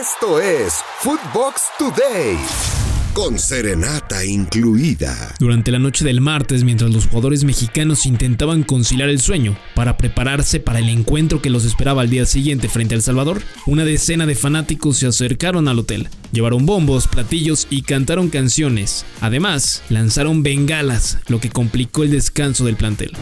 Esto es Footbox Today. Con serenata incluida. Durante la noche del martes, mientras los jugadores mexicanos intentaban conciliar el sueño para prepararse para el encuentro que los esperaba al día siguiente frente a El Salvador, una decena de fanáticos se acercaron al hotel. Llevaron bombos, platillos y cantaron canciones. Además, lanzaron bengalas, lo que complicó el descanso del plantel.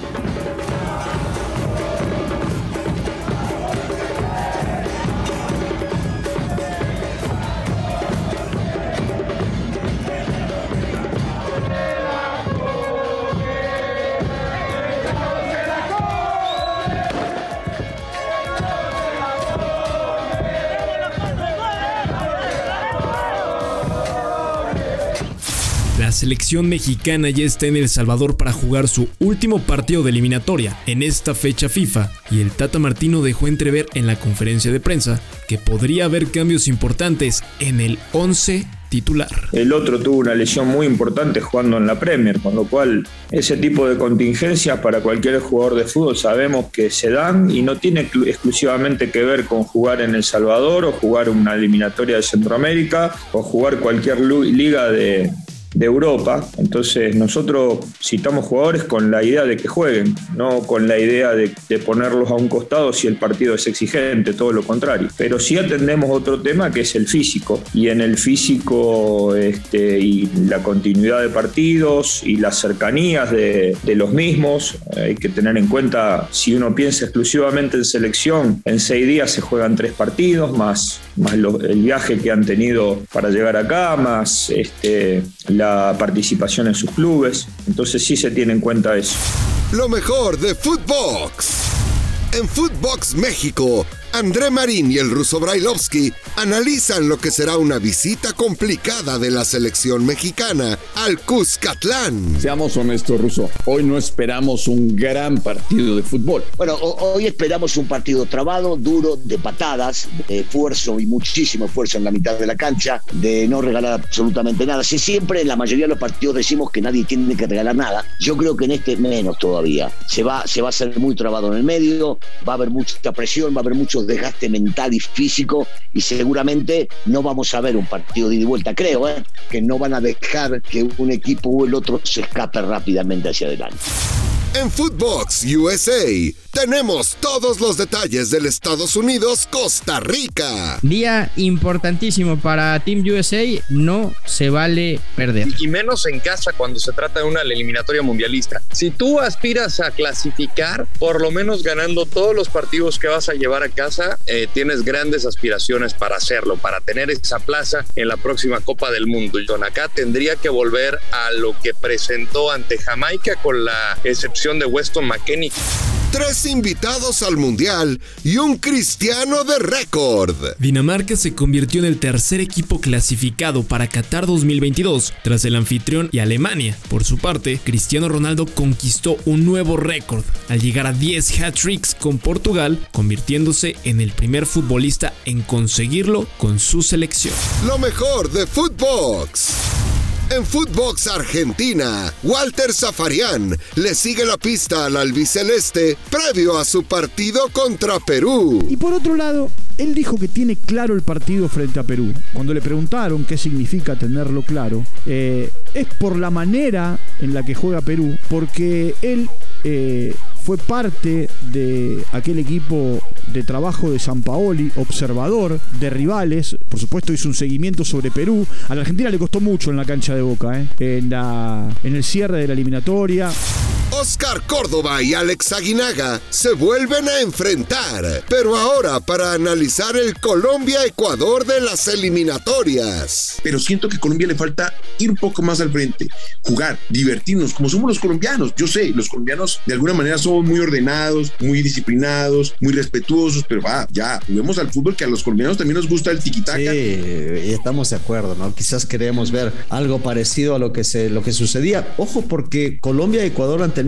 La selección mexicana ya está en El Salvador para jugar su último partido de eliminatoria en esta fecha FIFA y el Tata Martino dejó entrever en la conferencia de prensa que podría haber cambios importantes en el 11 titular. El otro tuvo una lesión muy importante jugando en la Premier, con lo cual ese tipo de contingencias para cualquier jugador de fútbol sabemos que se dan y no tiene exclusivamente que ver con jugar en El Salvador o jugar una eliminatoria de Centroamérica o jugar cualquier liga de, de Europa. Entonces nosotros citamos jugadores con la idea de que jueguen, no con la idea de, ponerlos a un costado si el partido es exigente, todo lo contrario. Pero sí atendemos otro tema que es el físico. Y en el físico este, y la continuidad de partidos y las cercanías de, los mismos, hay que tener en cuenta, si uno piensa exclusivamente en selección, en seis días se juegan tres partidos, más, más el viaje que han tenido para llegar acá, más este, la participación en sus clubes. Entonces sí se tiene en cuenta eso. Lo mejor de Footbox. En Footbox México André Marín y el ruso Brailovsky analizan lo que será una visita complicada de la selección mexicana al Cuscatlán. Seamos honestos, ruso. Hoy no esperamos un gran partido de fútbol. Bueno, hoy esperamos un partido trabado, duro, de patadas, de esfuerzo y muchísimo esfuerzo en la mitad de la cancha, de no regalar absolutamente nada. Si siempre en la mayoría de los partidos decimos que nadie tiene que regalar nada, yo creo que en este menos todavía. Se va, se va a hacer muy trabado en el medio, va a haber mucha presión, va a haber mucho desgaste mental y físico y seguramente no vamos a ver un partido de ida y vuelta. Creo ¿eh? que no van a dejar que un equipo o el otro se escape rápidamente hacia adelante. En Footbox USA tenemos todos los detalles del Estados Unidos-Costa Rica. Día importantísimo para Team USA, no se vale perder. Y menos en casa cuando se trata de una eliminatoria mundialista. Si tú aspiras a clasificar, por lo menos ganando todos los partidos que vas a llevar a casa, eh, tienes grandes aspiraciones para hacerlo, para tener esa plaza en la próxima Copa del Mundo. Y acá tendría que volver a lo que presentó ante Jamaica con la excepción de Weston McKenney tres invitados al Mundial y un cristiano de récord. Dinamarca se convirtió en el tercer equipo clasificado para Qatar 2022 tras el anfitrión y Alemania. Por su parte, Cristiano Ronaldo conquistó un nuevo récord al llegar a 10 hat-tricks con Portugal, convirtiéndose en el primer futbolista en conseguirlo con su selección. Lo mejor de Footbox. En Footbox Argentina, Walter Zafarian le sigue la pista al albiceleste previo a su partido contra Perú. Y por otro lado, él dijo que tiene claro el partido frente a Perú. Cuando le preguntaron qué significa tenerlo claro, eh, es por la manera en la que juega Perú, porque él eh, fue parte de aquel equipo de trabajo de San Paoli, observador de rivales. Por supuesto, hizo un seguimiento sobre Perú. A la Argentina le costó mucho en la cancha de boca, ¿eh? en, el cierre de la eliminatoria. Oscar Córdoba y Alex Aguinaga se vuelven a enfrentar, pero ahora para analizar el Colombia-Ecuador de las eliminatorias. Pero siento que a Colombia le falta ir un poco más al frente, jugar, divertirnos, como somos los colombianos. Yo sé, los colombianos de alguna manera somos muy ordenados, muy disciplinados, muy respetuosos, pero va, ya, juguemos al fútbol que a los colombianos también nos gusta el tiquitaca. Sí, estamos de acuerdo, ¿no? Quizás queremos ver algo parecido a lo que, se, lo que sucedía. Ojo, porque Colombia y Ecuador han tenido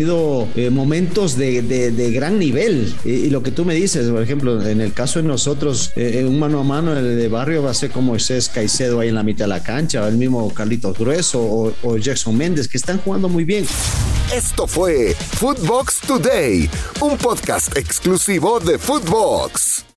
eh, momentos de, de, gran nivel. Y, lo que tú me dices, por ejemplo, en el caso de nosotros, eh, un mano a mano el de barrio va a ser como Moisés Caicedo ahí en la mitad de la cancha, el mismo Carlitos Grueso o, o Jackson Méndez, que están jugando muy bien. Esto fue Footbox Today, un podcast exclusivo de Footbox.